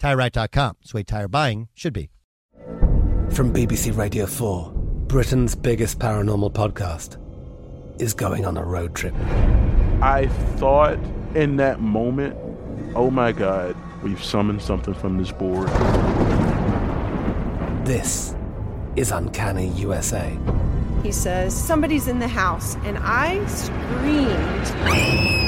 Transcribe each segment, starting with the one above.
TireRack.com. It's the way tire buying should be. From BBC Radio 4, Britain's biggest paranormal podcast is going on a road trip. I thought in that moment, oh my God, we've summoned something from this board. This is Uncanny USA. He says, Somebody's in the house, and I screamed.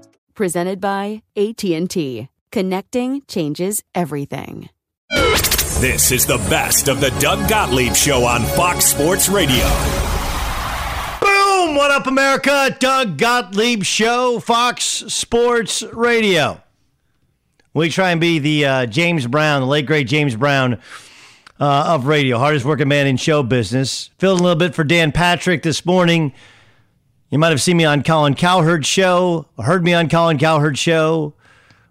Presented by AT&T. Connecting changes everything. This is the best of the Doug Gottlieb Show on Fox Sports Radio. Boom! What up, America? Doug Gottlieb Show, Fox Sports Radio. We try and be the uh, James Brown, the late great James Brown uh, of radio, hardest working man in show business. Filled a little bit for Dan Patrick this morning. You might have seen me on Colin Cowherd's show, heard me on Colin Cowherd's show.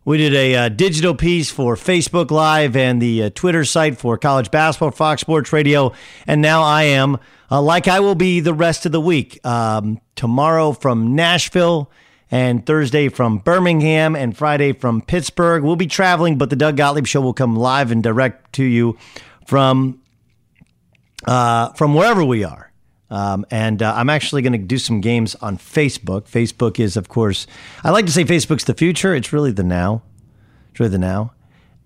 We did a uh, digital piece for Facebook Live and the uh, Twitter site for college basketball, Fox Sports Radio. And now I am, uh, like I will be the rest of the week, um, tomorrow from Nashville and Thursday from Birmingham and Friday from Pittsburgh. We'll be traveling, but the Doug Gottlieb Show will come live and direct to you from, uh, from wherever we are. Um, and uh, I'm actually going to do some games on Facebook. Facebook is, of course, I like to say Facebook's the future. It's really the now. It's really the now.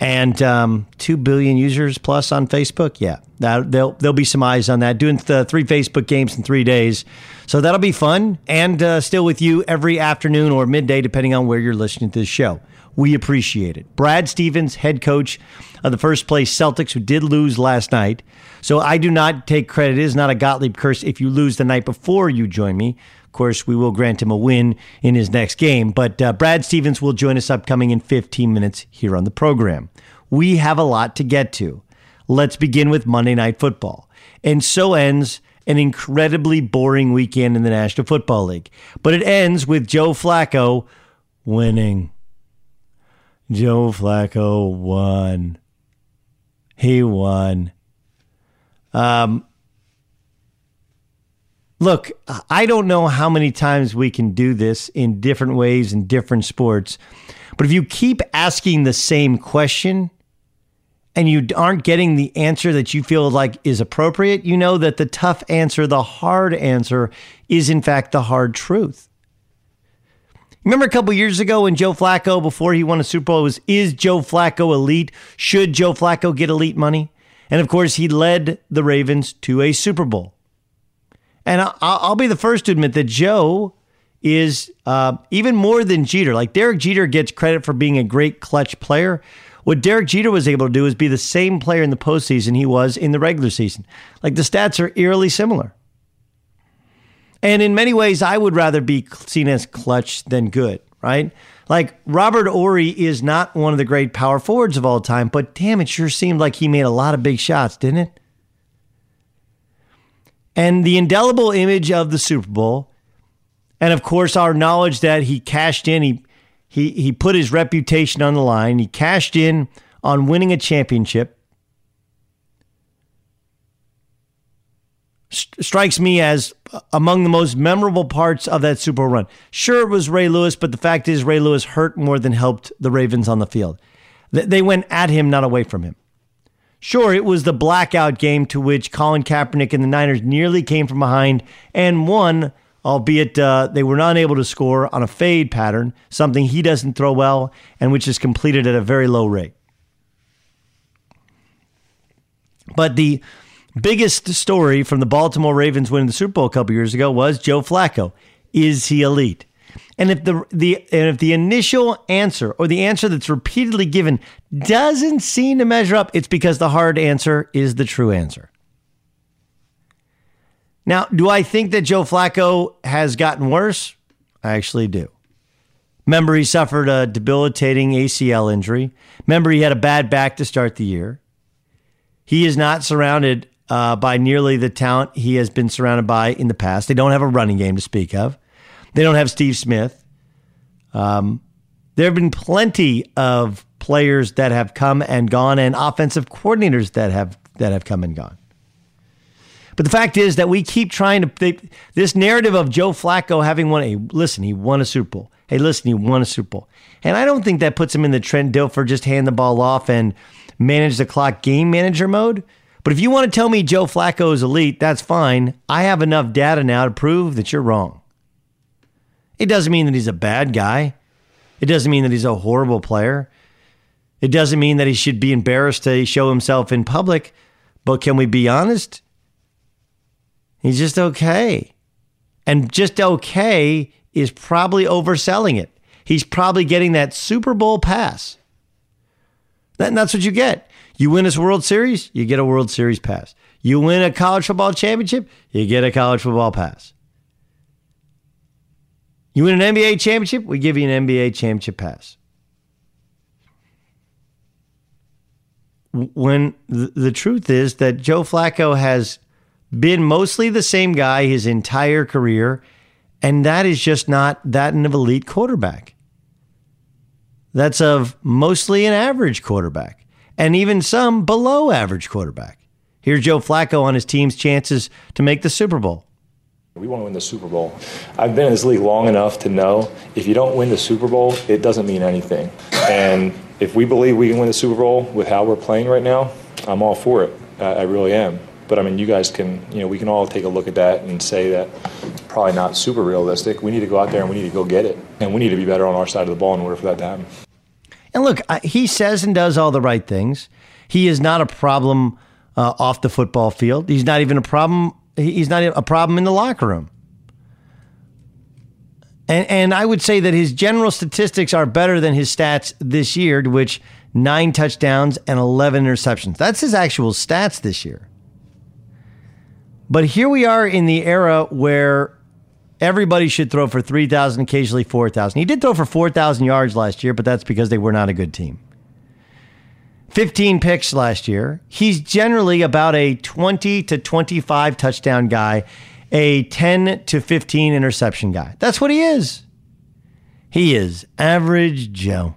And um, two billion users plus on Facebook. Yeah, that, there'll there'll be some eyes on that. Doing the three Facebook games in three days, so that'll be fun. And uh, still with you every afternoon or midday, depending on where you're listening to this show. We appreciate it. Brad Stevens, head coach of the first place Celtics, who did lose last night. So I do not take credit. It is not a Gottlieb curse if you lose the night before you join me. Of course, we will grant him a win in his next game. But uh, Brad Stevens will join us upcoming in 15 minutes here on the program. We have a lot to get to. Let's begin with Monday Night Football. And so ends an incredibly boring weekend in the National Football League. But it ends with Joe Flacco winning. Joe Flacco won. He won. Um, look, I don't know how many times we can do this in different ways in different sports, but if you keep asking the same question and you aren't getting the answer that you feel like is appropriate, you know that the tough answer, the hard answer, is in fact the hard truth. Remember a couple years ago when Joe Flacco, before he won a Super Bowl, was is Joe Flacco elite? Should Joe Flacco get elite money? And of course, he led the Ravens to a Super Bowl. And I'll be the first to admit that Joe is uh, even more than Jeter. Like Derek Jeter gets credit for being a great clutch player. What Derek Jeter was able to do is be the same player in the postseason he was in the regular season. Like the stats are eerily similar. And in many ways, I would rather be seen as clutch than good, right? Like Robert Horry is not one of the great power forwards of all time, but damn, it sure seemed like he made a lot of big shots, didn't it? And the indelible image of the Super Bowl, and of course our knowledge that he cashed in, he he he put his reputation on the line, he cashed in on winning a championship. Strikes me as among the most memorable parts of that Super Bowl run. Sure, it was Ray Lewis, but the fact is, Ray Lewis hurt more than helped the Ravens on the field. They went at him, not away from him. Sure, it was the blackout game to which Colin Kaepernick and the Niners nearly came from behind and won, albeit uh, they were not able to score on a fade pattern, something he doesn't throw well and which is completed at a very low rate. But the biggest story from the Baltimore Ravens winning the Super Bowl a couple years ago was Joe Flacco. Is he elite? And if the the and if the initial answer or the answer that's repeatedly given doesn't seem to measure up, it's because the hard answer is the true answer. Now, do I think that Joe Flacco has gotten worse? I actually do. Remember, he suffered a debilitating ACL injury. Remember, he had a bad back to start the year. He is not surrounded uh, by nearly the talent he has been surrounded by in the past. They don't have a running game to speak of. They don't have Steve Smith. Um, there have been plenty of players that have come and gone, and offensive coordinators that have that have come and gone. But the fact is that we keep trying to they, this narrative of Joe Flacco having won a listen, he won a Super Bowl. Hey, listen, he won a Super Bowl, and I don't think that puts him in the Trent Dilfer just hand the ball off and manage the clock game manager mode. But if you want to tell me Joe Flacco is elite, that's fine. I have enough data now to prove that you're wrong. It doesn't mean that he's a bad guy. It doesn't mean that he's a horrible player. It doesn't mean that he should be embarrassed to show himself in public. But can we be honest? He's just okay. And just okay is probably overselling it. He's probably getting that Super Bowl pass. That's what you get. You win this World Series, you get a World Series pass. You win a college football championship, you get a college football pass. You win an NBA championship, we give you an NBA championship pass. When the truth is that Joe Flacco has been mostly the same guy his entire career, and that is just not that of elite quarterback. That's of mostly an average quarterback and even some below average quarterback. Here's Joe Flacco on his team's chances to make the Super Bowl. We want to win the Super Bowl. I've been in this league long enough to know if you don't win the Super Bowl, it doesn't mean anything. And if we believe we can win the Super Bowl with how we're playing right now, I'm all for it. I, really am. But I mean, you guys can, you know, we can all take a look at that and say that it's probably not super realistic. We need to go out there and we need to go get it. And we need to be better on our side of the ball in order for that to happen. And look, he says and does all the right things. He is not a problem uh, off the football field. He's not even a problem. He's not a problem in the locker room. And, and I would say that his general statistics are better than his stats this year, which nine touchdowns and 11 interceptions. That's his actual stats this year. But here we are in the era where Everybody should throw for 3,000, occasionally 4,000. He did throw for 4,000 yards last year, but that's because they were not a good team. 15 picks last year. He's generally about a 20 to 25 touchdown guy, a 10 to 15 interception guy. That's what he is. He is average Joe.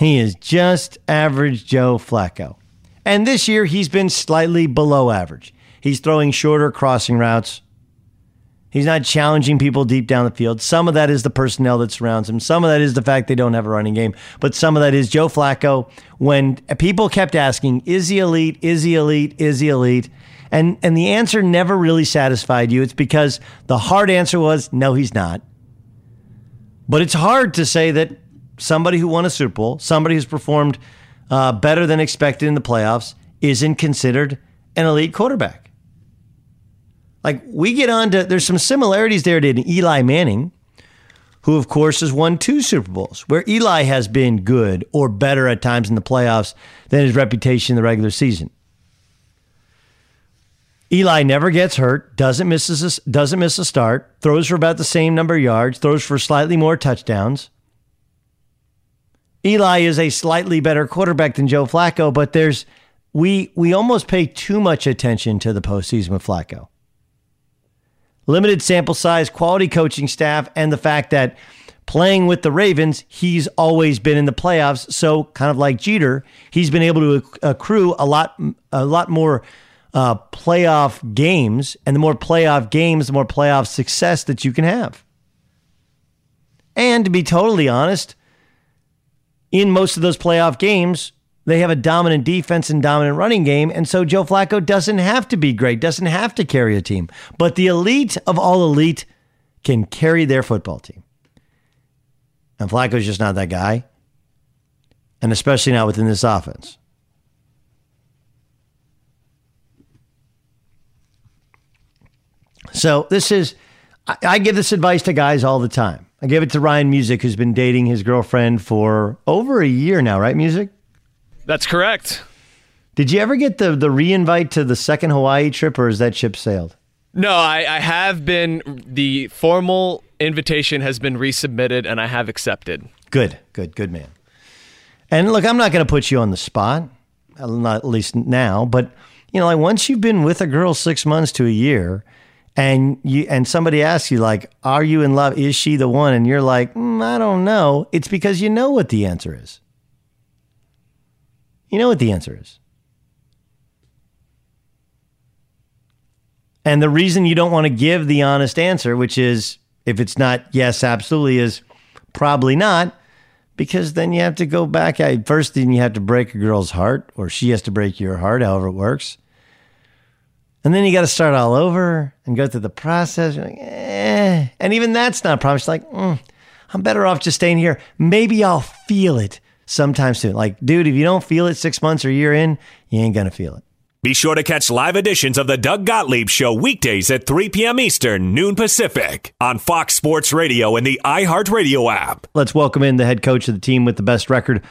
He is just average Joe Flacco. And this year, he's been slightly below average. He's throwing shorter crossing routes, He's not challenging people deep down the field. Some of that is the personnel that surrounds him. Some of that is the fact they don't have a running game. But some of that is Joe Flacco. When people kept asking, is he elite? Is he elite? Is he elite? And, and the answer never really satisfied you. It's because the hard answer was, no, he's not. But it's hard to say that somebody who won a Super Bowl, somebody who's performed uh, better than expected in the playoffs, isn't considered an elite quarterback. Like we get on to, there's some similarities there to Eli Manning, who, of course, has won two Super Bowls, where Eli has been good or better at times in the playoffs than his reputation in the regular season. Eli never gets hurt, doesn't miss a, doesn't miss a start, throws for about the same number of yards, throws for slightly more touchdowns. Eli is a slightly better quarterback than Joe Flacco, but there's we we almost pay too much attention to the postseason with Flacco. Limited sample size, quality coaching staff, and the fact that playing with the Ravens, he's always been in the playoffs. So kind of like Jeter, he's been able to accrue a lot a lot more uh, playoff games, and the more playoff games, the more playoff success that you can have. And to be totally honest, in most of those playoff games, they have a dominant defense and dominant running game. And so Joe Flacco doesn't have to be great, doesn't have to carry a team. But the elite of all elite can carry their football team. And Flacco's just not that guy. And especially not within this offense. So this is, I, I give this advice to guys all the time. I give it to Ryan Music, who's been dating his girlfriend for over a year now, right, Music? That's correct. Did you ever get the the reinvite to the second Hawaii trip, or is that ship sailed? No, I, I have been. The formal invitation has been resubmitted, and I have accepted. Good, good, good man. And look, I'm not going to put you on the spot, not at least now, but you know, like once you've been with a girl six months to a year, and you and somebody asks you like, "Are you in love? Is she the one?" and you're like, mm, "I don't know," it's because you know what the answer is. You know what the answer is. And the reason you don't want to give the honest answer, which is if it's not yes, absolutely, is probably not, because then you have to go back. First, then you have to break a girl's heart, or she has to break your heart, however it works. And then you got to start all over and go through the process. Like, eh. And even that's not promised. Like, mm, I'm better off just staying here. Maybe I'll feel it sometime soon. Like, dude, if you don't feel it six months or a year in, you ain't going to feel it. Be sure to catch live editions of the Doug Gottlieb Show weekdays at 3 p.m. Eastern, noon Pacific, on Fox Sports Radio and the iHeartRadio app. Let's welcome in the head coach of the team with the best record,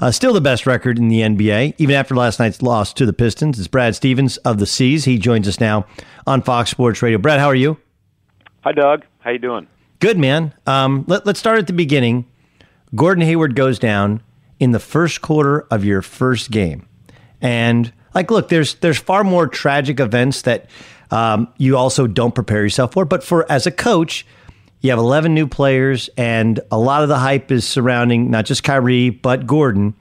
uh, still the best record in the NBA, even after last night's loss to the Pistons. It's Brad Stevens of the C's. He joins us now on Fox Sports Radio. Brad, how are you? Hi, Doug. How you doing? Good, man. Um, let, let's start at the beginning. Gordon Hayward goes down in the first quarter of your first game. And like, look, there's there's far more tragic events that um, you also don't prepare yourself for. But for as a coach, you have 11 new players, and a lot of the hype is surrounding not just Kyrie but Gordon.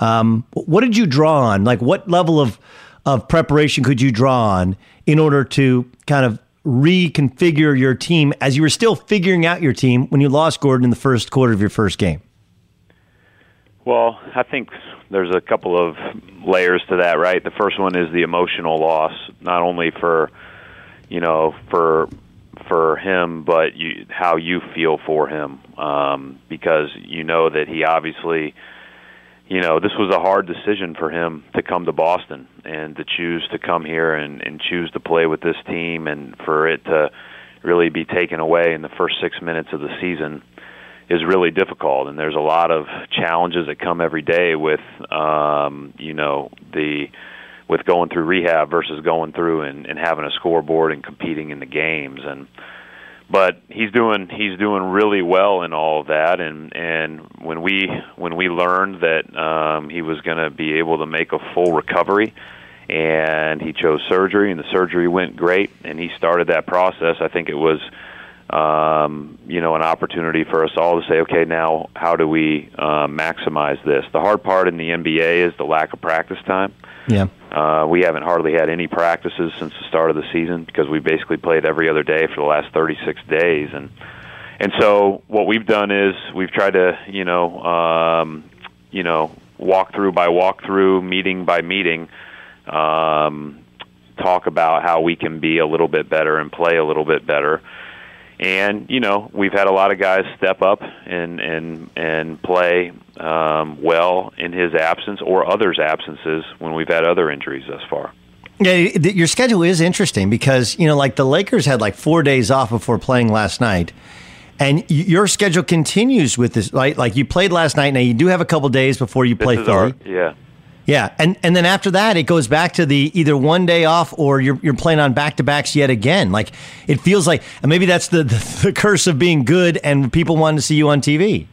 Um, what did you draw on? Like, what level of of preparation could you draw on in order to kind of reconfigure your team as you were still figuring out your team when you lost Gordon in the first quarter of your first game? Well, I think there's a couple of layers to that, right? The first one is the emotional loss, not only for you know for for him, but you, how you feel for him, um, because you know that he obviously, you know, this was a hard decision for him to come to Boston and to choose to come here and, and choose to play with this team, and for it to really be taken away in the first six minutes of the season is really difficult and there's a lot of challenges that come every day with um you know the with going through rehab versus going through and, and having a scoreboard and competing in the games. And but he's doing he's doing really well in all of that. And and when we when we learned that um he was going to be able to make a full recovery and he chose surgery and the surgery went great and he started that process i think it was um, you know, an opportunity for us all to say, okay, now how do we uh, maximize this? The hard part in the NBA is the lack of practice time. Yeah. Uh, we haven't hardly had any practices since the start of the season because we basically played every other day for the last 36 days, and and so what we've done is we've tried to, you know, um, you know, walk through by walk through, meeting by meeting, um, talk about how we can be a little bit better and play a little bit better and you know we've had a lot of guys step up and and and play um, well in his absence or others' absences when we've had other injuries thus far. Yeah, your schedule is interesting because you know, like the Lakers had like four days off before playing last night, And your schedule continues with this, right? Like you played last night. Now you do have a couple days before you play This Philly. our- yeah. Yeah, and and then after that, it goes back to the either one day off or you're you're playing on back to backs yet again. Like it feels like, and maybe that's the, the the curse of being good and people wanting to see you on TV.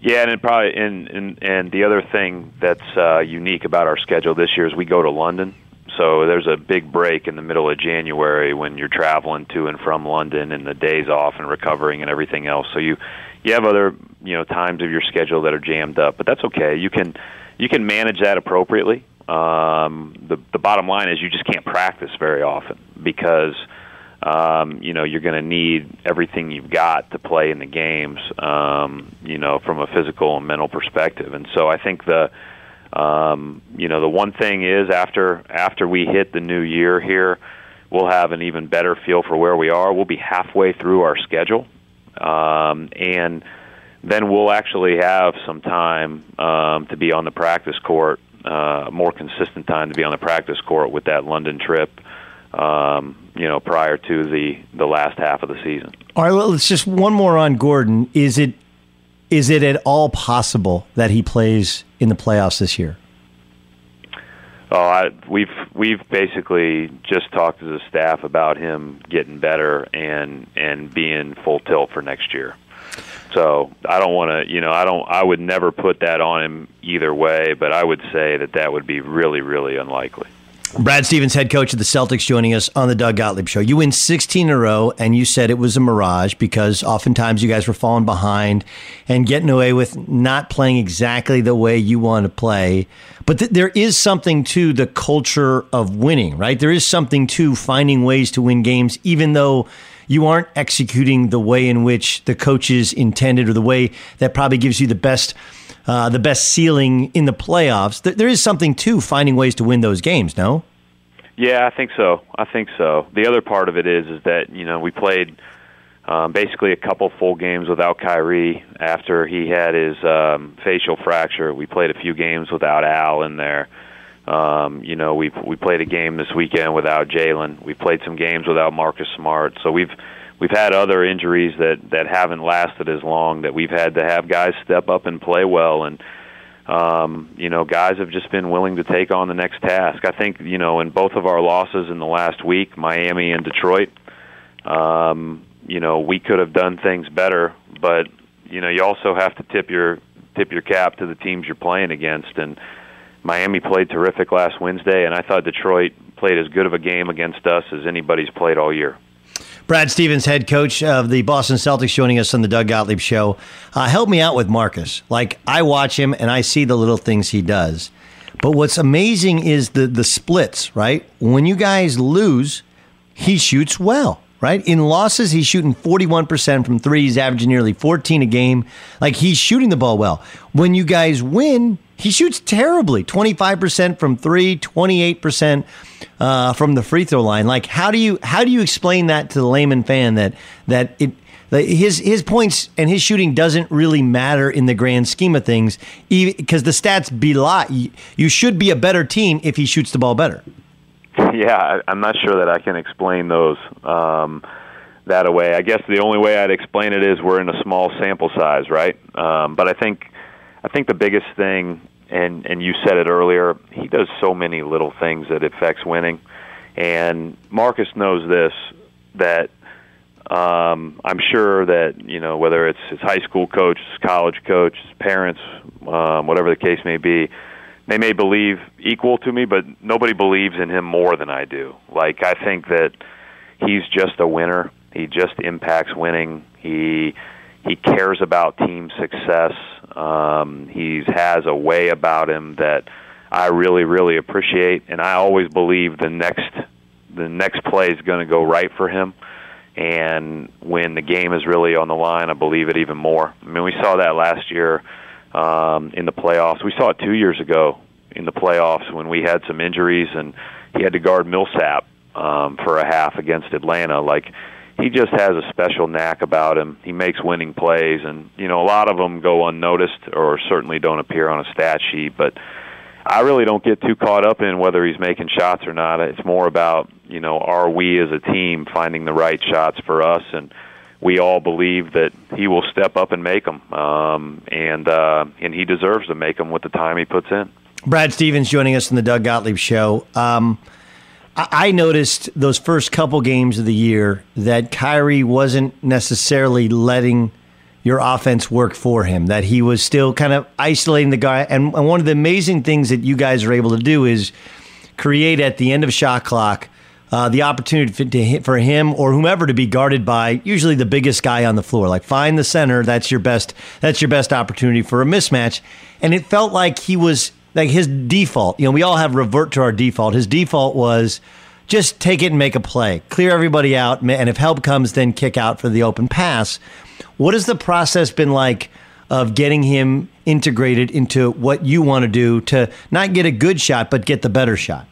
Yeah, and probably and and and the other thing that's uh, unique about our schedule this year is we go to London. So there's a big break in the middle of January when you're traveling to and from London and the days off and recovering and everything else. So you you have other you know times of your schedule that are jammed up, but that's okay. You can you can manage that appropriately. Um, the the bottom line is you just can't practice very often because um, you know you're going to need everything you've got to play in the games. Um, you know from a physical and mental perspective, and so I think the um, you know the one thing is after after we hit the new year here, we'll have an even better feel for where we are. We'll be halfway through our schedule, um, and then we'll actually have some time um, to be on the practice court, uh, more consistent time to be on the practice court with that London trip. Um, you know, prior to the the last half of the season. All right, well, let's just one more on Gordon. Is it is it at all possible that he plays in the playoffs this year? Oh, I, we've we've basically just talked to the staff about him getting better and and being full tilt for next year. So I don't want to, you know, I don't, I would never put that on him either way, but I would say that that would be really, really unlikely. Brad Stevens, head coach of the Celtics, joining us on the Doug Gottlieb Show. You win 16 in a row, and you said it was a mirage because oftentimes you guys were falling behind and getting away with not playing exactly the way you want to play. But th- there is something to the culture of winning, right? There is something to finding ways to win games, even though you aren't executing the way in which the coaches intended or the way that probably gives you the best uh, the best ceiling in the playoffs. Th- there is something to finding ways to win those games. No. Yeah, I think so. I think so. The other part of it is is that you know we played um, basically a couple full games without Kyrie after he had his um, facial fracture. We played a few games without Al in there. Um, you know, we we played a game this weekend without Jaylen. We played some games without Marcus Smart. So we've we've had other injuries that that haven't lasted as long that we've had to have guys step up and play well and um, you know, guys have just been willing to take on the next task. I think, you know, in both of our losses in the last week, Miami and Detroit, um, you know, we could have done things better, but you know, you also have to tip your tip your cap to the teams you're playing against and Miami played terrific last Wednesday and I thought Detroit played as good of a game against us as anybody's played all year. Brad Stevens, head coach of the Boston Celtics, joining us on the Doug Gottlieb Show. Uh, help me out with Marcus. Like I watch him and I see the little things he does, but what's amazing is the the splits. Right when you guys lose, he shoots well. Right in losses, he's shooting forty one percent from three. He's averaging nearly fourteen a game. Like he's shooting the ball well. When you guys win, he shoots terribly 25% from three 28% uh, from the free throw line like how do you how do you explain that to the layman fan that that it that his his points and his shooting doesn't really matter in the grand scheme of things because the stats belie you, should be a better team if he shoots the ball better Yeah, I'm not sure that I can explain those um, that away. I guess the only way I'd explain it is we're in a small sample size, right? Um, but I think I think the biggest thing, and and you said it earlier, he does so many little things that affects winning, and Marcus knows this that um, I'm sure that you know whether it's his high school coach, his college coach, his parents, um, whatever the case may be, they may believe equal to me, but nobody believes in him more than I do. Like I think that he's just a winner. He just impacts winning. He he cares about team success. Um, he has a way about him that I really really appreciate, and I always believe the next the next play is going to go right for him. And when the game is really on the line, I believe it even more. I mean, we saw that last year um, in the playoffs. We saw it two years ago in the playoffs when we had some injuries and he had to guard Millsap um, for a half against Atlanta. Like he just has a special knack about him. He makes winning plays, and you know a lot of them go unnoticed or certainly don't appear on a stat sheet. But I really don't get too caught up in whether he's making shots or not. It's more about you know are we as a team finding the right shots for us and we all believe that he will step up and make them, um, and uh, and he deserves to make them with the time he puts in. Brad Stevens joining us in the Doug Gottlieb Show. Um, I-, noticed those first couple games of the year that Kyrie wasn't necessarily letting your offense work for him, that he was still kind of isolating the guy. And, one of the amazing things that you guys are able to do is create at the end of shot clock uh, the opportunity for him or whomever to be guarded by usually the biggest guy on the floor. Like find the center. That's your best. That's your best opportunity for a mismatch. And it felt like he was like his default. You know, we all have revert to our default. His default was just take it and make a play, clear everybody out, and if help comes, then kick out for the open pass. What has the process been like? Of getting him integrated into what you want to do to not get a good shot, but get the better shot?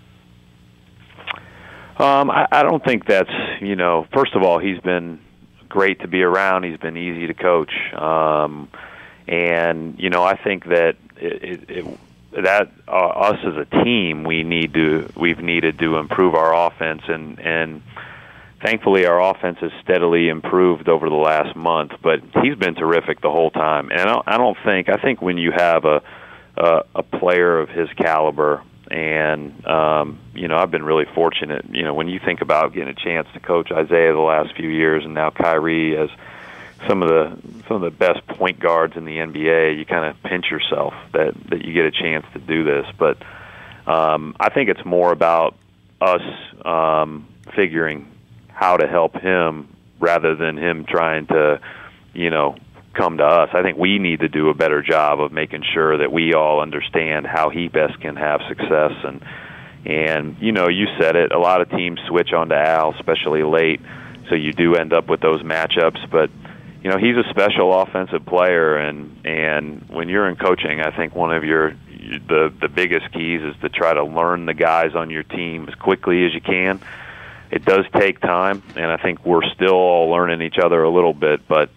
Um, I, I don't think that's you know. First of all, he's been great to be around. He's been easy to coach, um, and you know I think that it, it, it that uh, us as a team we need to we've needed to improve our offense and and thankfully our offense has steadily improved over the last month but he's been terrific the whole time and I don't, I don't think I think when you have a a, a player of his caliber and um, you know I've been really fortunate. You know when you think about getting a chance to coach Isaiah the last few years, and now Kyrie as some of the some of the best point guards in the NBA, you kind of pinch yourself that that you get a chance to do this. But um, I think it's more about us um, figuring how to help him rather than him trying to, you know, come to us. I think we need to do a better job of making sure that we all understand how he best can have success and and you know, you said it, a lot of teams switch on to Al, especially late, so you do end up with those matchups, but you know, he's a special offensive player and and when you're in coaching, I think one of your the the biggest keys is to try to learn the guys on your team as quickly as you can. It does take time, and I think we're still all learning each other a little bit, but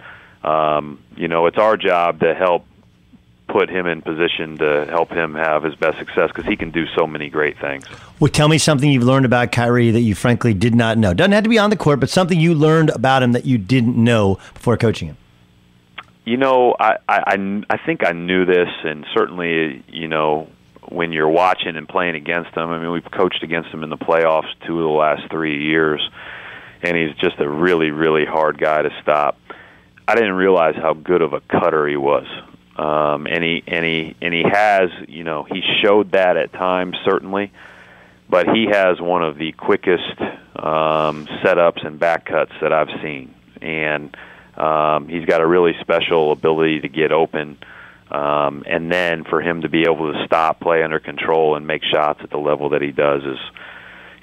um, you know, it's our job to help put him in position to help him have his best success because he can do so many great things. Well, tell me something you've learned about Kyrie that you frankly did not know. Doesn't have to be on the court, but something you learned about him that you didn't know before coaching him. You know, I I I think I knew this, and certainly, you know, when you're watching and playing against him. I mean, we've coached against him in the playoffs two of the last three years, and he's just a really, really hard guy to stop. I didn't realize how good of a cutter he was. Um, and he and he and he has, you know, he showed that at times certainly, but he has one of the quickest um, setups and back cuts that I've seen, and um, he's got a really special ability to get open, um, and then for him to be able to stop, play under control, and make shots at the level that he does is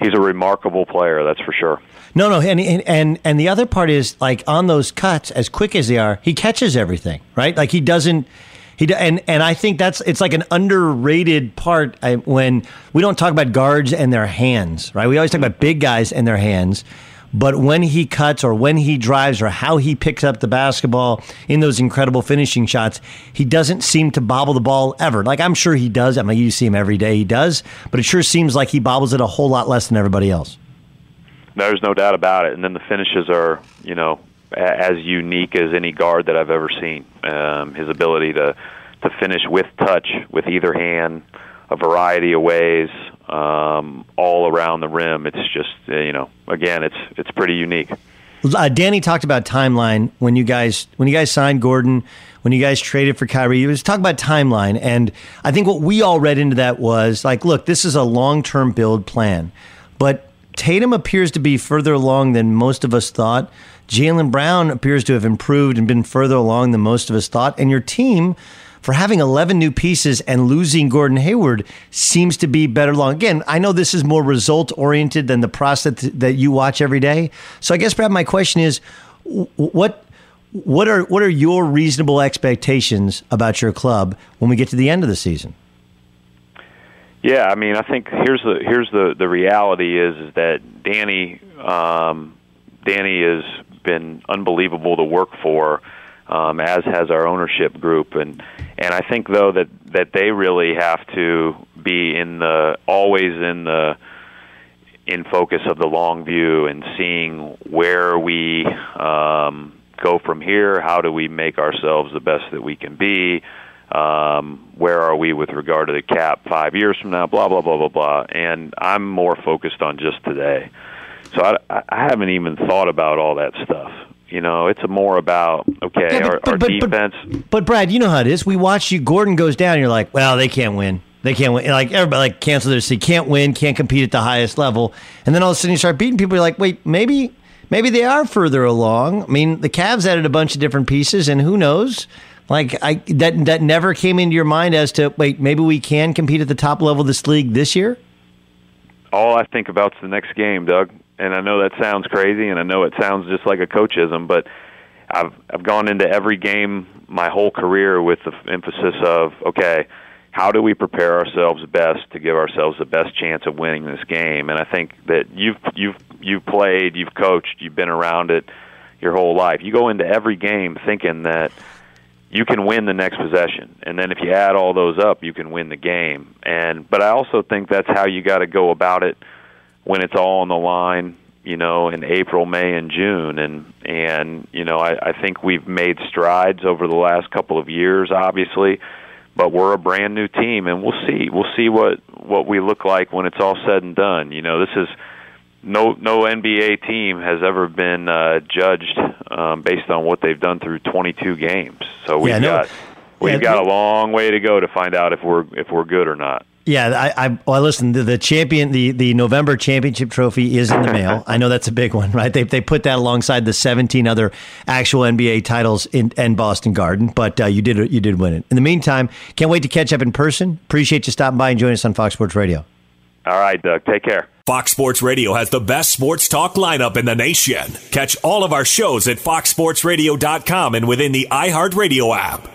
he's a remarkable player, that's for sure. No, no, and and and the other part is like on those cuts, as quick as they are, he catches everything, right? Like he doesn't. He, and and I think that's it's like an underrated part when we don't talk about guards and their hands, right? We always talk about big guys and their hands, but when he cuts or when he drives or how he picks up the basketball in those incredible finishing shots, he doesn't seem to bobble the ball ever. Like I'm sure he does. I mean, you see him every day. He does, but it sure seems like he bobbles it a whole lot less than everybody else. There's no doubt about it. And then the finishes are, you know, as unique as any guard that I've ever seen. Um, his ability to to finish with touch with either hand, a variety of ways um, all around the rim. It's just uh, you know again it's it's pretty unique. Uh, Danny talked about timeline when you guys when you guys signed Gordon, when you guys traded for Kyrie. He was talking about timeline, and I think what we all read into that was like, look, this is a long term build plan, but Tatum appears to be further along than most of us thought. Jaylen Brown appears to have improved and been further along than most of us thought, and your team for having 11 new pieces and losing Gordon Hayward seems to be better along. Again, I know this is more result oriented than the process that you watch every day. So I guess, Brad, my question is what. What are what are your reasonable expectations about your club when we get to the end of the season? Yeah, I mean, I think here's the here's the the reality is is that Danny um, Danny has been unbelievable to work for um, as has our ownership group. And and I think though that that they really have to be in the always in the in focus of the long view and seeing where we um, go from here? How do we make ourselves the best that we can be? Um, where are we with regard to the cap five years from now? Blah blah blah blah blah. And I'm more focused on just today. So I, I haven't even thought about all that stuff. You know, it's more about okay, Yeah, our, our defense. But Brad, you know how it is. We watch you. Gordon goes down. You're like, well, they can't win. They can't win. Like everybody, like cancel their seat. Can't win. Can't compete at the highest level. And then all of a sudden you start beating people. You're like, wait, maybe, maybe they are further along. I mean, the Cavs added a bunch of different pieces, and who knows? Like I that that never came into your mind as to wait, maybe we can compete at the top level of this league this year. all I think about is the next game, Doug. And I know that sounds crazy, and I know it sounds just like a coachism, but I've I've gone into every game my whole career with the emphasis of okay, how do we prepare ourselves best to give ourselves the best chance of winning this game? And I think that you've you've you've played, you've coached, you've been around it your whole life. You go into every game thinking that you can win the next possession. And then if you add all those up you can win the game. And but i also think that's how you got to go about it when it's all on the line you know in april may and june. And and you know i i think we've made strides over the last couple of years obviously but we're a brand new team and we'll see. We'll see what what we look like when it's all said and done. You know this is no no NBA team has ever been uh, judged um, based on what they've done through 22 games. So we've Yeah, no- got we've yeah, got a long way to go to find out if we're if we're good or not. Yeah, I, I well, listen. The, the champion, the the November championship trophy is in the mail. I know that's a big one, right? They they put that alongside the 17 other actual NBA titles in, in Boston Garden, but uh, you did you did win it. In the meantime, can't wait to catch up in person. Appreciate you stopping by and joining us on Fox Sports Radio. All right, Doug. Take care. Fox Sports Radio has the best sports talk lineup in the nation. Catch all of our shows at foxsportsradio.com and within the iHeartRadio app.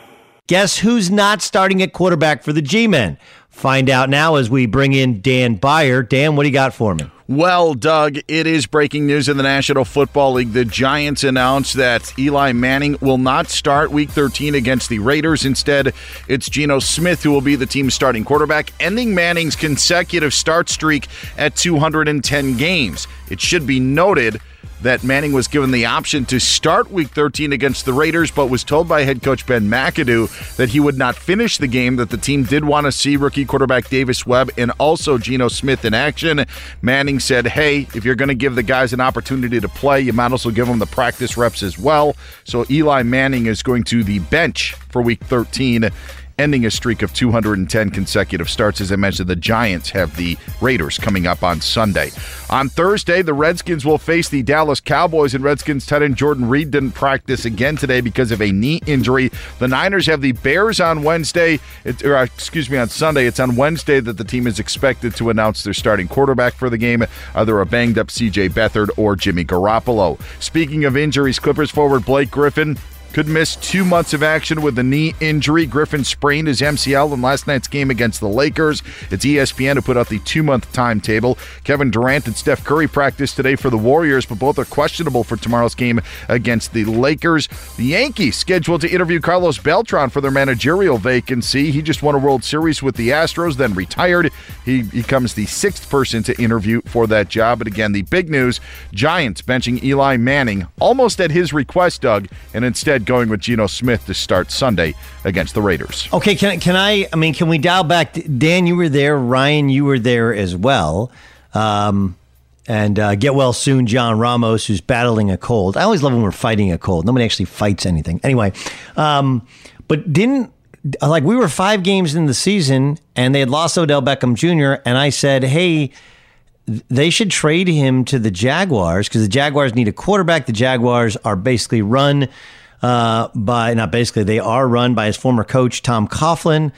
Guess who's not starting at quarterback for the G-men? Find out now as we bring in Dan Beyer. Dan, what do you got for me? Well, Doug, it is breaking news in the National Football League. The Giants announced that Eli Manning will not start Week 13 against the Raiders. Instead, it's Geno Smith who will be the team's starting quarterback, ending Manning's consecutive start streak at 210 games. It should be noted that Manning was given the option to start Week 13 against the Raiders, but was told by head coach Ben McAdoo that he would not finish the game, that the team did want to see rookie quarterback Davis Webb and also Geno Smith in action. Manning said, hey, if you're going to give the guys an opportunity to play, you might also give them the practice reps as well. So Eli Manning is going to the bench for Week 13 ending a streak of 210 consecutive starts. As I mentioned, the Giants have the Raiders coming up on Sunday. On Thursday, the Redskins will face the Dallas Cowboys, and Redskins tight end Jordan Reed didn't practice again today because of a knee injury. The Niners have the Bears on Wednesday, or uh, excuse me, on Sunday. It's on Wednesday that the team is expected to announce their starting quarterback for the game, either a banged up CJ Beathard or Jimmy Garoppolo. Speaking of injuries, Clippers forward Blake Griffin could miss two months of action with a knee injury. Griffin sprained his MCL in last night's game against the Lakers. It's ESPN who put out the two month timetable. Kevin Durant and Steph Curry practice today for the Warriors, but both are questionable for tomorrow's game against the Lakers. The Yankees scheduled to interview Carlos Beltran for their managerial vacancy. He just won a World Series with the Astros, then retired. He becomes the sixth person to interview for that job. But again, the big news Giants benching Eli Manning almost at his request, Doug, and instead going with Geno Smith to start Sunday against the Raiders. Okay, can can I? I mean, can we dial back? Dan, you were there. Ryan, you were there as well. Um, and uh, get well soon, John Ramos, who's battling a cold. I always love when we're fighting a cold. Nobody actually fights anything. Anyway, um, but didn't like we were five games in the season and they had lost Odell Beckham Jr. And I said, hey, they should trade him to the Jaguars because the Jaguars need a quarterback. The Jaguars are basically run uh, by not basically they are run by his former coach Tom Coughlin,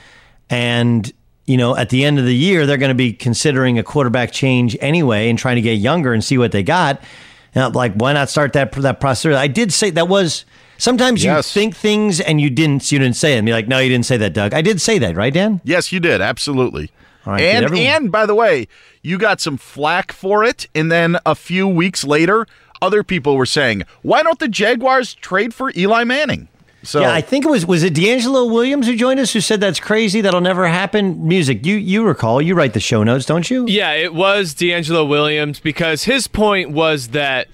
and you know at the end of the year they're going to be considering a quarterback change anyway and trying to get younger and see what they got. And like, why not start that that process? I did say that was. Sometimes you think things and you didn't. You didn't say it. And be like, no, you didn't say that, Doug. I did say that, right, Dan? Yes, you did. Absolutely. Right, and everyone- and by the way, you got some flack for it, and then a few weeks later, other people were saying, "Why don't the Jaguars trade for Eli Manning?" So yeah, I think it was was it DeAngelo Williams who joined us who said that's crazy that'll never happen. Music, you you recall? You write the show notes, don't you? Yeah, it was DeAngelo Williams because his point was that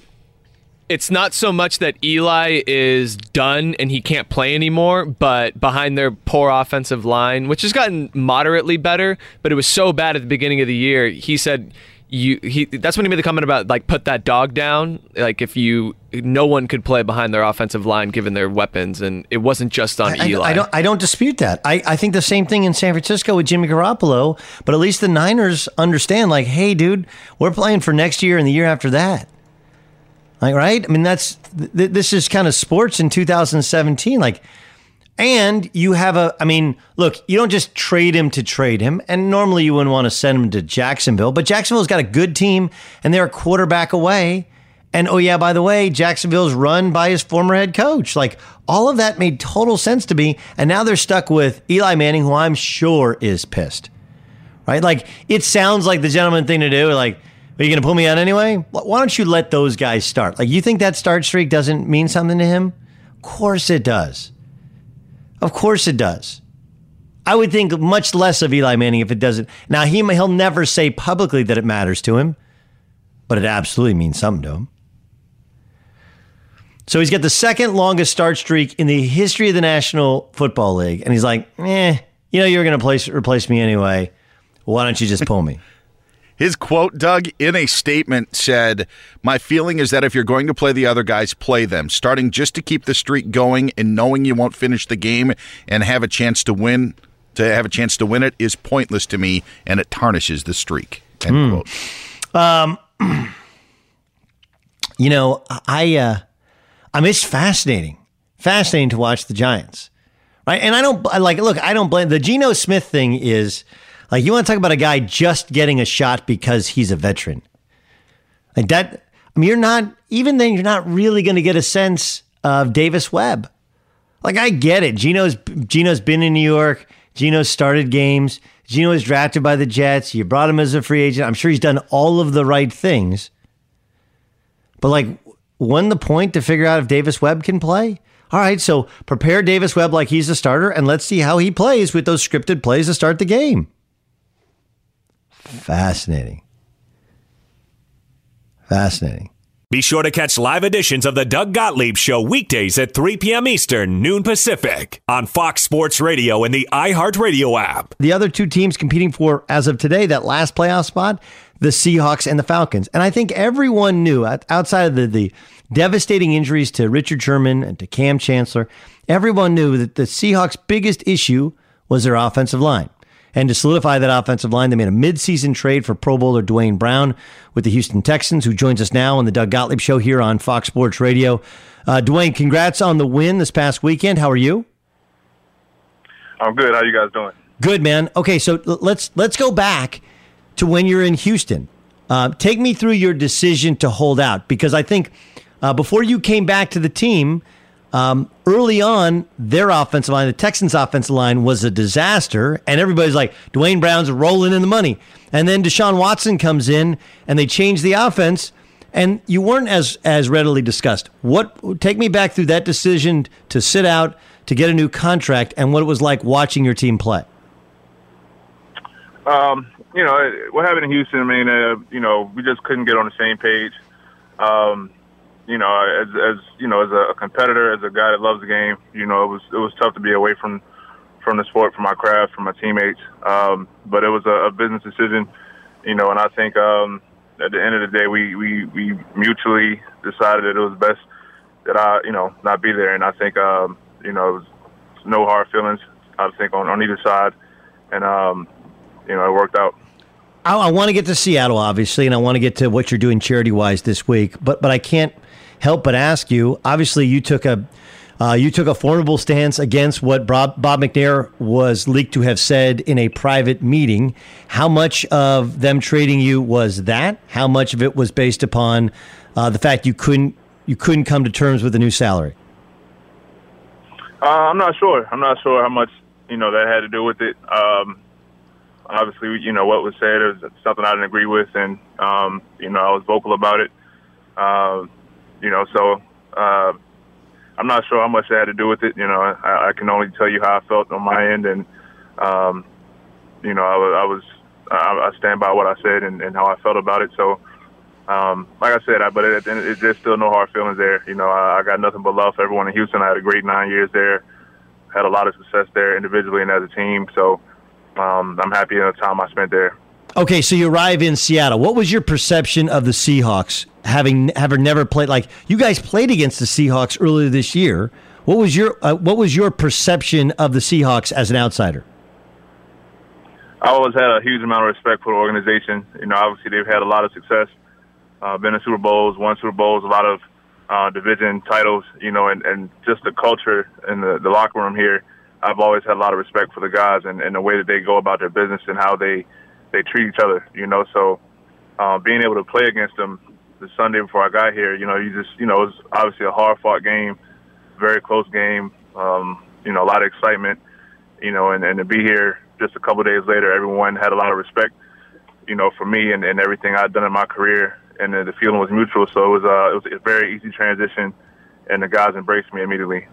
it's not so much that Eli is done and he can't play anymore, but behind their poor offensive line, which has gotten moderately better, but it was so bad at the beginning of the year. He said you he that's when he made the comment about like put that dog down. Like if you no one could play behind their offensive line given their weapons, and it wasn't just on I, Eli. I, don't. I don't dispute that. I, I think the same thing in San Francisco with Jimmy Garoppolo. But at least the Niners understand. Like, hey, dude, we're playing for next year and the year after that. Like, right? I mean, that's th- this is kind of sports in 2017. Like, and you have a. I mean, look, you don't just trade him to trade him, and normally you wouldn't want to send him to Jacksonville. But Jacksonville's got a good team, and they're a quarterback away. And oh yeah, by the way, Jacksonville's run by his former head coach. Like all of that made total sense to me. And now they're stuck with Eli Manning, who I'm sure is pissed. Right? Like it sounds like the gentleman thing to do. Like, are you going to pull me out anyway? Why don't you let those guys start? Like, you think that start streak doesn't mean something to him? Of course it does. Of course it does. I would think much less of Eli Manning if it doesn't. Now he he'll never say publicly that it matters to him, but it absolutely means something to him. So he's got the second longest start streak in the history of the National Football League, and he's like, "Eh, you know, you're going to replace me anyway. Why don't you just pull me?" His quote, Doug, in a statement said, My feeling is that if you're going to play the other guys, play them. Starting just to keep the streak going and knowing you won't finish the game and have a chance to win, to have a chance to win it is pointless to me and it tarnishes the streak. End Hmm. quote. Um, you know, I uh, I mean, it's fascinating, fascinating to watch the Giants, right? And I don't I like look. I don't blame the Geno Smith thing. Is like you want to talk about a guy just getting a shot because he's a veteran, like that. I mean, you're not even then. You're not really going to get a sense of Davis Webb. Like I get it. Geno's Geno's been in New York. Geno started games. Geno was drafted by the Jets. You brought him as a free agent. I'm sure he's done all of the right things. But like, wasn't the point to figure out if Davis Webb can play? All right, so prepare Davis Webb like he's a starter, and let's see how he plays with those scripted plays to start the game. Fascinating. Fascinating. Be sure to catch live editions of the Doug Gottlieb Show weekdays at 3 p.m. Eastern, noon Pacific, on Fox Sports Radio and the iHeartRadio app. The other two teams competing for, as of today, that last playoff spot, the Seahawks and the Falcons. And I think everyone knew, outside of the, the devastating injuries to Richard Sherman and to Kam Chancellor, everyone knew that the Seahawks' biggest issue was their offensive line. And to solidify that offensive line, they made a midseason trade for Pro Bowler Duane Brown with the Houston Texans, who joins us now on the Doug Gottlieb Show here on Fox Sports Radio. Uh, Duane, congrats on the win this past weekend. How are you? I'm good. How you guys doing? Good, man. Okay, so let's let's go back to when you're in Houston. Uh, take me through your decision to hold out because I think uh, before you came back to the team, um, early on, their offensive line, the Texans' offensive line, was a disaster, and everybody's like, Duane Brown's rolling in the money. And then Deshaun Watson comes in, and they change the offense, and you weren't as as readily discussed. What take me back through that decision to sit out to get a new contract, and what it was like watching your team play. Um, you know, what happened in Houston, I mean, uh, you know, we just couldn't get on the same page. Um, you know, as, as, you know, as a competitor, as a guy that loves the game, you know, it was, it was tough to be away from, from the sport, from my craft, from my teammates. Um, but it was a, a business decision, you know, and I think, um, at the end of the day, we, we, we mutually decided that it was best that I, you know, not be there. And I think, um, you know, it was no hard feelings, I think, on, on either side. And, um, you know, it worked out. I, want to get to Seattle, obviously, and I want to get to what you're doing charity wise this week. But but I can't help but ask you. Obviously, you took a uh, you took a formidable stance against what Bob, Bob McNair was leaked to have said in a private meeting. How much of them trading you was that? How much of it was based upon uh, the fact you couldn't you couldn't come to terms with a new salary? Uh, I'm not sure. I'm not sure how much you know that had to do with it. Um, obviously, you know what was said is something I didn't agree with, and um, you know I was vocal about it. Uh, you know, so uh, I'm not sure how much that had to do with it. You know, I, I can only tell you how I felt on my end, and um, you know, I was, I was I, I stand by what I said and, and how I felt about it. So, um, like I said, I, but it, it, there's still no hard feelings there. You know, I, I got nothing but love for everyone in Houston. I had a great nine years there, had a lot of success there individually and as a team. So um, I'm happy in the time I spent there. Okay, so you arrive in Seattle. What was your perception of the Seahawks, having having never played? Like you guys played against the Seahawks earlier this year. What was your uh, what was your perception of the Seahawks as an outsider? I always had a huge amount of respect for the organization. You know, obviously they've had a lot of success, uh, been in Super Bowls, won Super Bowls, a lot of uh, division titles. You know, and, and just the culture in the, the locker room here. I've always had a lot of respect for the guys and, and the way that they go about their business and how they they treat each other. You know, so uh, being able to play against them the Sunday before I got here, you know, you just you know it was obviously a hard fought game, very close game. Um, you know, a lot of excitement. You know, and, and to be here just a couple days later, everyone had a lot of respect. You know, for me and, and everything I'd done in my career, and the, the feeling was mutual. So it was uh, it was a very easy transition, and the guys embraced me immediately.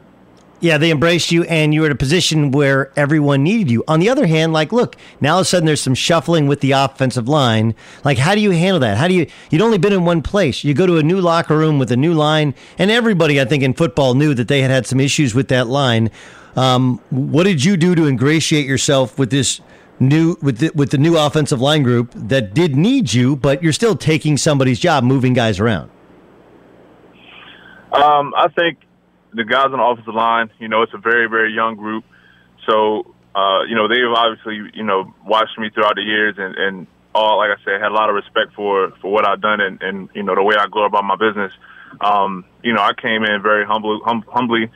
Yeah, they embraced you, and you were in a position where everyone needed you. On the other hand, like, look, now all of a sudden there's some shuffling with the offensive line. Like, how do you handle that? How do you? You'd only been in one place. You go to a new locker room with a new line, and everybody, I think, in football knew that they had had some issues with that line. Um, what did you do to ingratiate yourself with this new with the, with the new offensive line group that did need you, but you're still taking somebody's job, moving guys around? Um, I think the guys on the offensive line, you know, it's a very, very young group. So, uh, you know, they've obviously, you know, watched me throughout the years and, and all, like I said, had a lot of respect for, for what I've done and, and, you know, the way I go about my business. Um, you know, I came in very humble, hum, humbly,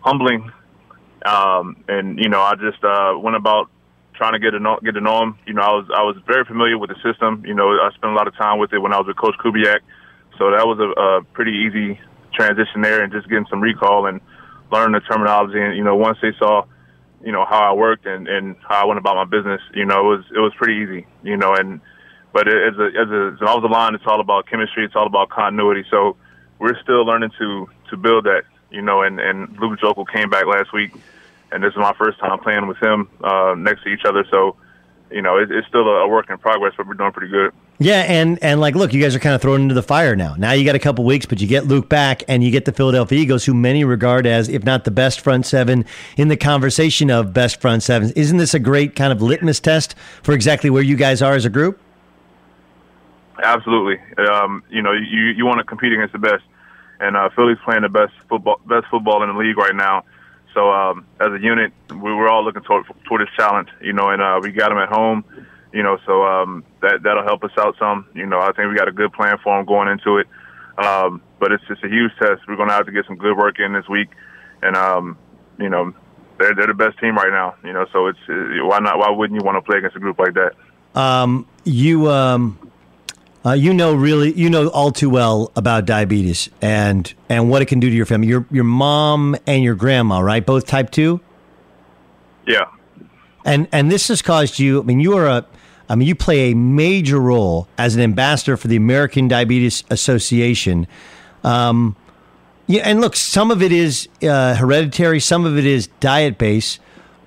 humbling. Um, and, you know, I just, uh, went about trying to get to know, get to know him. You know, I was, I was very familiar with the system. You know, I spent a lot of time with it when I was with Coach Kubiak. So that was a, a pretty easy transition there and just getting some recall and learning the terminology. And you know, once they saw, you know, how I worked and, and how I went about my business, you know, it was it was pretty easy. You know, and but as a as a as an offensive line, it's all about chemistry. It's all about continuity. So we're still learning to to build that. You know, and and Luke Joeckel came back last week, and this is my first time playing with him uh, next to each other. So you know, it, it's still a, a work in progress, but we're doing pretty good. Yeah, and and like, look, you guys are kind of thrown into the fire now. Now you got a couple weeks, but you get Luke back, and you get the Philadelphia Eagles, who many regard as, if not the best front seven in the conversation of best front sevens. Isn't this a great kind of litmus test for exactly where you guys are as a group? Absolutely. Um, you know, you you want to compete against the best, and uh, Philly's playing the best football best football in the league right now. So um, as a unit, we were all looking toward toward this challenge, you know, and uh, we got them at home, you know, so um, that that'll help us out some. You know, I think we got a good plan for them going into it. Um, but it's just a huge test. We're gonna have to get some good work in this week, and um, you know, they're they're the best team right now. You know, so it's uh, why not? Why wouldn't you want to play against a group like that? Um, you um, uh, you know really you know all too well about diabetes and and what it can do to your family. Your your mom and your grandma, right? Both type two. Yeah. And and this has caused you. I mean, you are a. I mean, you play a major role as an ambassador for the American Diabetes Association. Um, yeah, and look, some of it is uh, hereditary, some of it is diet based.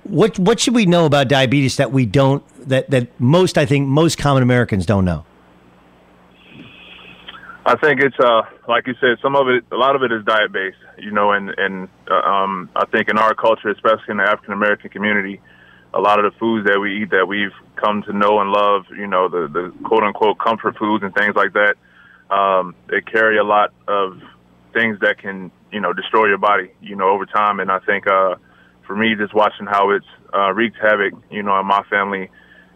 What what should we know about diabetes that we don't that that most I think most common Americans don't know? I think it's uh like you said, some of it, a lot of it is diet based, you know, and and uh, um I think in our culture, especially in the African American community, a lot of the foods that we eat that we've come to know and love, you know, the the quote unquote comfort foods and things like that, um, they carry a lot of things that can you know destroy your body, you know, over time. And I think uh for me, just watching how it's uh, wreaked havoc, you know, in my family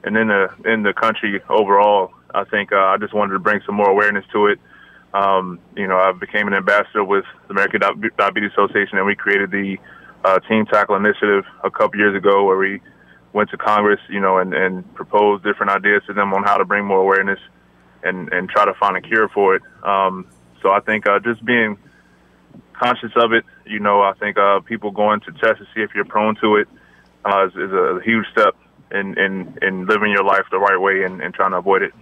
and in the in the country overall, I think uh, I just wanted to bring some more awareness to it um, you know, I became an ambassador with the American Diabetes Association, and we created the uh, Team Tackle Initiative a couple years ago, where we went to Congress, you know, and, and proposed different ideas to them on how to bring more awareness and and try to find a cure for it. Um, so I think uh, just being conscious of it, you know, I think uh, people going to test to see if you're prone to it uh, is, is a huge step in, in, in living your life the right way and, and trying to avoid it.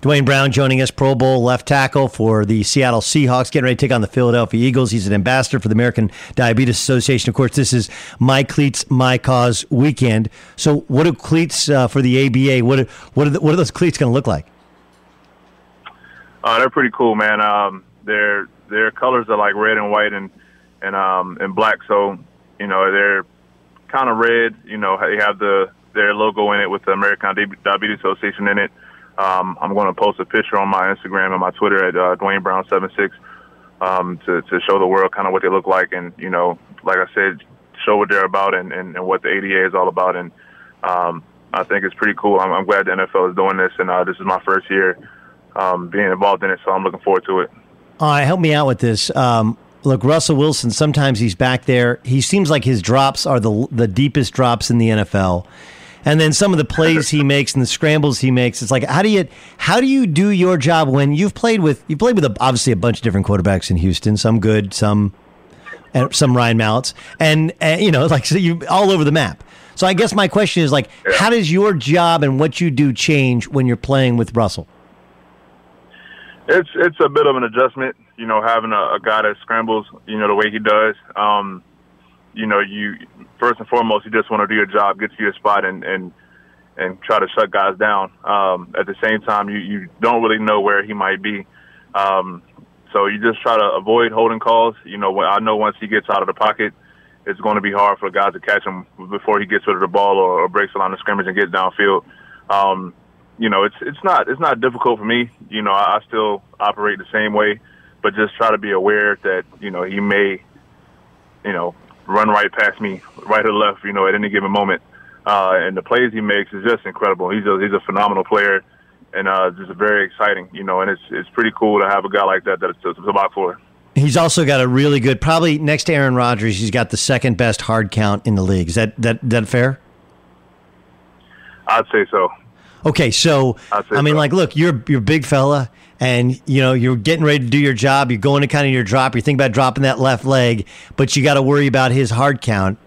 Duane Brown joining us, Pro Bowl left tackle for the Seattle Seahawks, getting ready to take on the Philadelphia Eagles. He's an ambassador for the American Diabetes Association. Of course, this is My Cleats, My Cause weekend. So, what do cleats uh, for the ADA? What are, what are, the, what are those cleats going to look like? Uh, they're pretty cool, man. Um, their their colors are like red and white and and um and black. So you know they're kind of red. You know they have the their logo in it with the American Diabetes Association in it. Um, I'm going to post a picture on my Instagram and my Twitter at uh, Duane Brown 76 um, to to show the world kind of what they look like and you know like I said show what they're about and, and, and what the ADA is all about and um, I think it's pretty cool. I'm, I'm glad the NFL is doing this and uh, this is my first year um, being involved in it, so I'm looking forward to it. All right, help me out with this. Um, look, Russell Wilson. Sometimes he's back there. He seems like his drops are the the deepest drops in the NFL. And then some of the plays he makes and the scrambles he makes. It's like how do you how do you do your job when you've played with you played with a, obviously a bunch of different quarterbacks in Houston. Some good, some some Ryan Malletts, and, and you know like so you all over the map. So I guess my question is like, yeah. how does your job and what you do change when you're playing with Russell? It's it's a bit of an adjustment, you know, having a, a guy that scrambles, you know, the way he does. Um, you know, you first and foremost, you just want to do your job, get to your spot, and and and try to shut guys down. Um, at the same time, you you don't really know where he might be, um, so you just try to avoid holding calls. You know, when I know once he gets out of the pocket, it's going to be hard for guys to catch him before he gets rid of the ball or, or breaks the line of scrimmage and gets downfield. Um, you know, it's it's not it's not difficult for me. You know, I, I still operate the same way, but just try to be aware that you know he may, you know, run right past me, right or left, you know, at any given moment. Uh, and the plays he makes is just incredible. He's a he's a phenomenal player, and uh, just very exciting, you know. And it's it's pretty cool to have a guy like that that it's a lot for. He's also got a really good, probably next to Aaron Rodgers. He's got the second best hard count in the league. Is that that that fair? I'd say so. Okay, so I mean, so. like, look, you're you're a big fella, and you know you're getting ready to do your job. You're going to kind of your drop. You're thinking about dropping that left leg, but you got to worry about his hard count.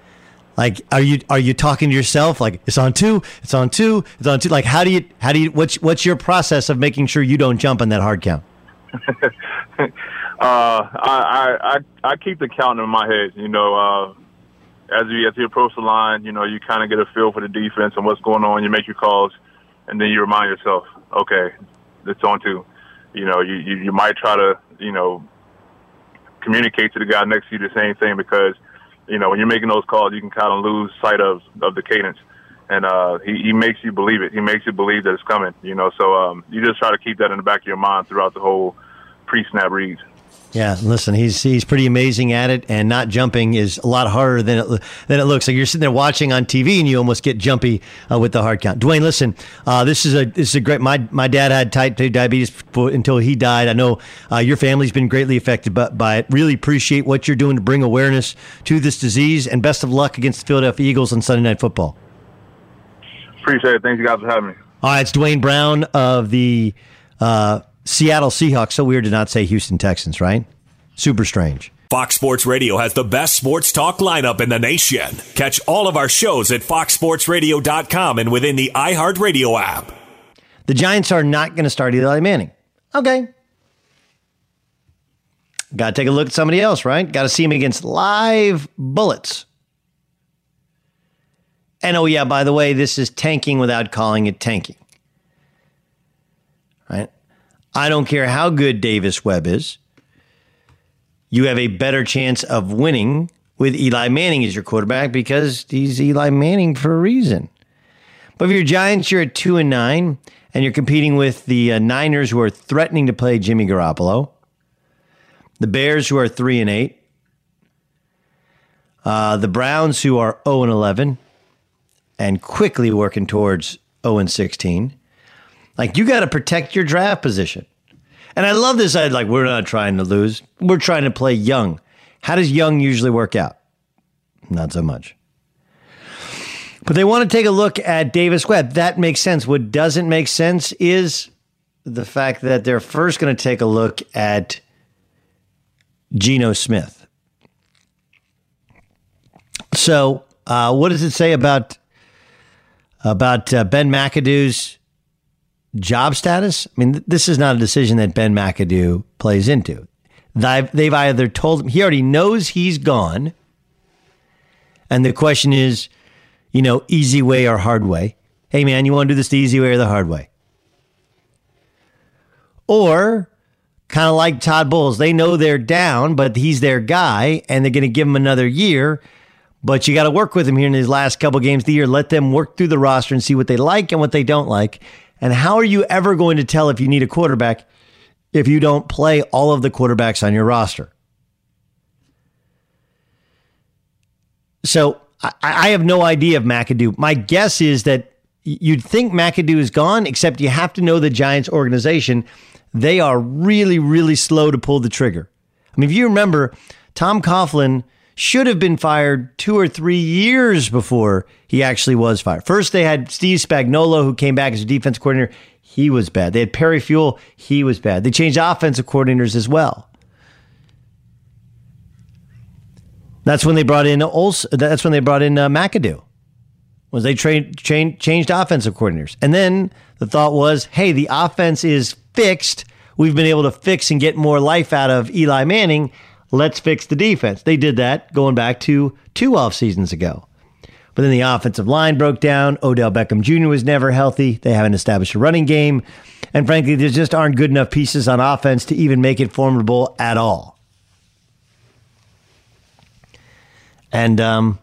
Like, are you are you talking to yourself? Like, it's on two, it's on two, it's on two. Like, how do you how do you what's what's your process of making sure you don't jump on that hard count? uh, I, I I keep the count in my head. You know, uh, as you as you approach the line, you know, you kind of get a feel for the defense and what's going on. You make your calls and then you remind yourself, okay, it's on to, you know, you, you, you might try to, you know, communicate to the guy next to you the same thing because, you know, when you're making those calls, you can kind of lose sight of, of the cadence. And uh, he, he makes you believe it. He makes you believe that it's coming, you know. So um, you just try to keep that in the back of your mind throughout the whole pre-snap reads. Yeah, listen, he's he's pretty amazing at it, and not jumping is a lot harder than it than it looks. Like you're sitting there watching on TV, and you almost get jumpy uh, with the hard count. Duane, listen, uh, this is a this is a great. My my dad had type two diabetes until he died. I know uh, your family's been greatly affected by, by it. Really appreciate what you're doing to bring awareness to this disease, and best of luck against the Philadelphia Eagles on Sunday Night Football. Appreciate it. Thank you guys for having me. All right, it's Duane Brown of the. Uh, Seattle Seahawks. So weird to not say Houston Texans, right? Super strange. Fox Sports Radio has the best sports talk lineup in the nation. Catch all of our shows at foxsportsradio.com and within the iHeartRadio app. The Giants are not going to start Eli Manning. Okay. Got to take a look at somebody else, right? Got to see him against live bullets. And oh, yeah, by the way, this is tanking without calling it tanking. Right? I don't care how good Davis Webb is. You have a better chance of winning with Eli Manning as your quarterback because he's Eli Manning for a reason. But if you're Giants, you're at two and nine, and you're competing with the uh, Niners, who are threatening to play Jimmy Garoppolo, the Bears, who are three and eight, uh, the Browns, who are zero oh and eleven, and quickly working towards zero oh and sixteen. Like you got to protect your draft position. And I love this. I like we're not trying to lose. We're trying to play young. How does young usually work out? Not so much. But they want to take a look at Davis Webb. That makes sense. What doesn't make sense is the fact that they're first going to take a look at Geno Smith. So, uh, what does it say about about uh, Ben McAdoo's job status, I mean, this is not a decision that Ben McAdoo plays into. They've, either told him, he already knows he's gone. And the question is, you know, easy way or hard way. Hey, man, you want to do this the easy way or the hard way? Or kind of like Todd Bowles. They know they're down, but he's their guy, and they're going to give him another year. But you got to work with him here in these last couple games of the year. Let them work through the roster and see what they like and what they don't like. And how are you ever going to tell if you need a quarterback if you don't play all of the quarterbacks on your roster? So I, I have no idea of McAdoo. My guess is that you'd think McAdoo is gone, except you have to know the Giants organization. They are really, really slow to pull the trigger. I mean, if you remember, Tom Coughlin should have been fired two or three years before he actually was fired. First, they had Steve Spagnuolo, who came back as a defense coordinator. He was bad. They had Perry Fewell. He was bad. They changed offensive coordinators as well. That's when they brought in. That's when they brought in uh, McAdoo. Was they trained, trained, changed offensive coordinators, and then the thought was, hey, the offense is fixed. We've been able to fix and get more life out of Eli Manning. Let's fix the defense. They did that going back to two off seasons ago. But then the offensive line broke down. Odell Beckham Jr. was never healthy. They haven't established a running game. And frankly, there just aren't good enough pieces on offense to even make it formidable at all. And um,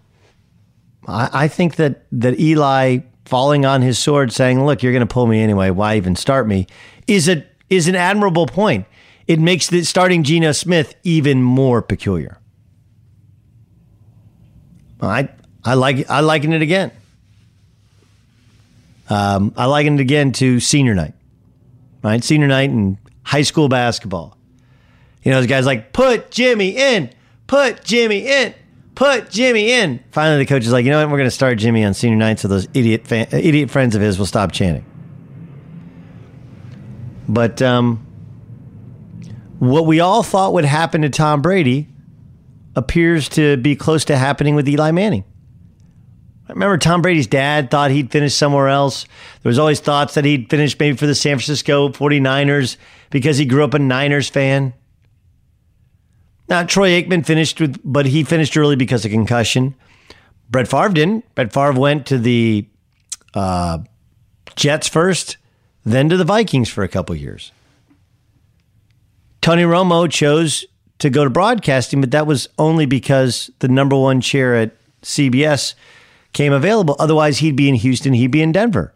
I, I think that that Eli falling on his sword, saying, "Look, you're going to pull me anyway. Why even start me?" is a is an admirable point. It makes the starting Geno Smith even more peculiar. I I like I liken it again. Um, I liken it again to senior night, right? Senior night in high school basketball. You know, those guys like put Jimmy in, put Jimmy in, put Jimmy in. Finally, the coach is like, you know what? We're going to start Jimmy on senior night, so those idiot fan, idiot friends of his will stop chanting. But um, what we all thought would happen to Tom Brady appears to be close to happening with Eli Manning. I remember Tom Brady's dad thought he'd finish somewhere else. There was always thoughts that he'd finish maybe for the San Francisco 49ers because he grew up a Niners fan. Now, Troy Aikman finished with, but he finished early because of concussion. Brett Favre didn't. Brett Favre went to the uh, Jets first, then to the Vikings for a couple years. Tony Romo chose to go to broadcasting, but that was only because the number one chair at CBS came available. Otherwise, he'd be in Houston, he'd be in Denver.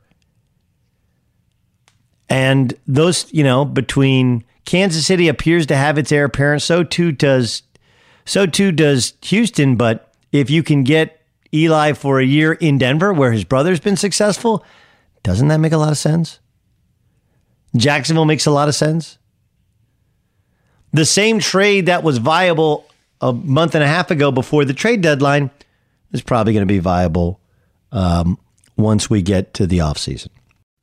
And those, you know, between Kansas City appears to have its heir apparent, so too does so too does Houston, but if you can get Eli for a year in Denver where his brother's been successful, doesn't that make a lot of sense? Jacksonville makes a lot of sense. The same trade that was viable a month and a half ago before the trade deadline is probably going to be viable um, once we get to the offseason.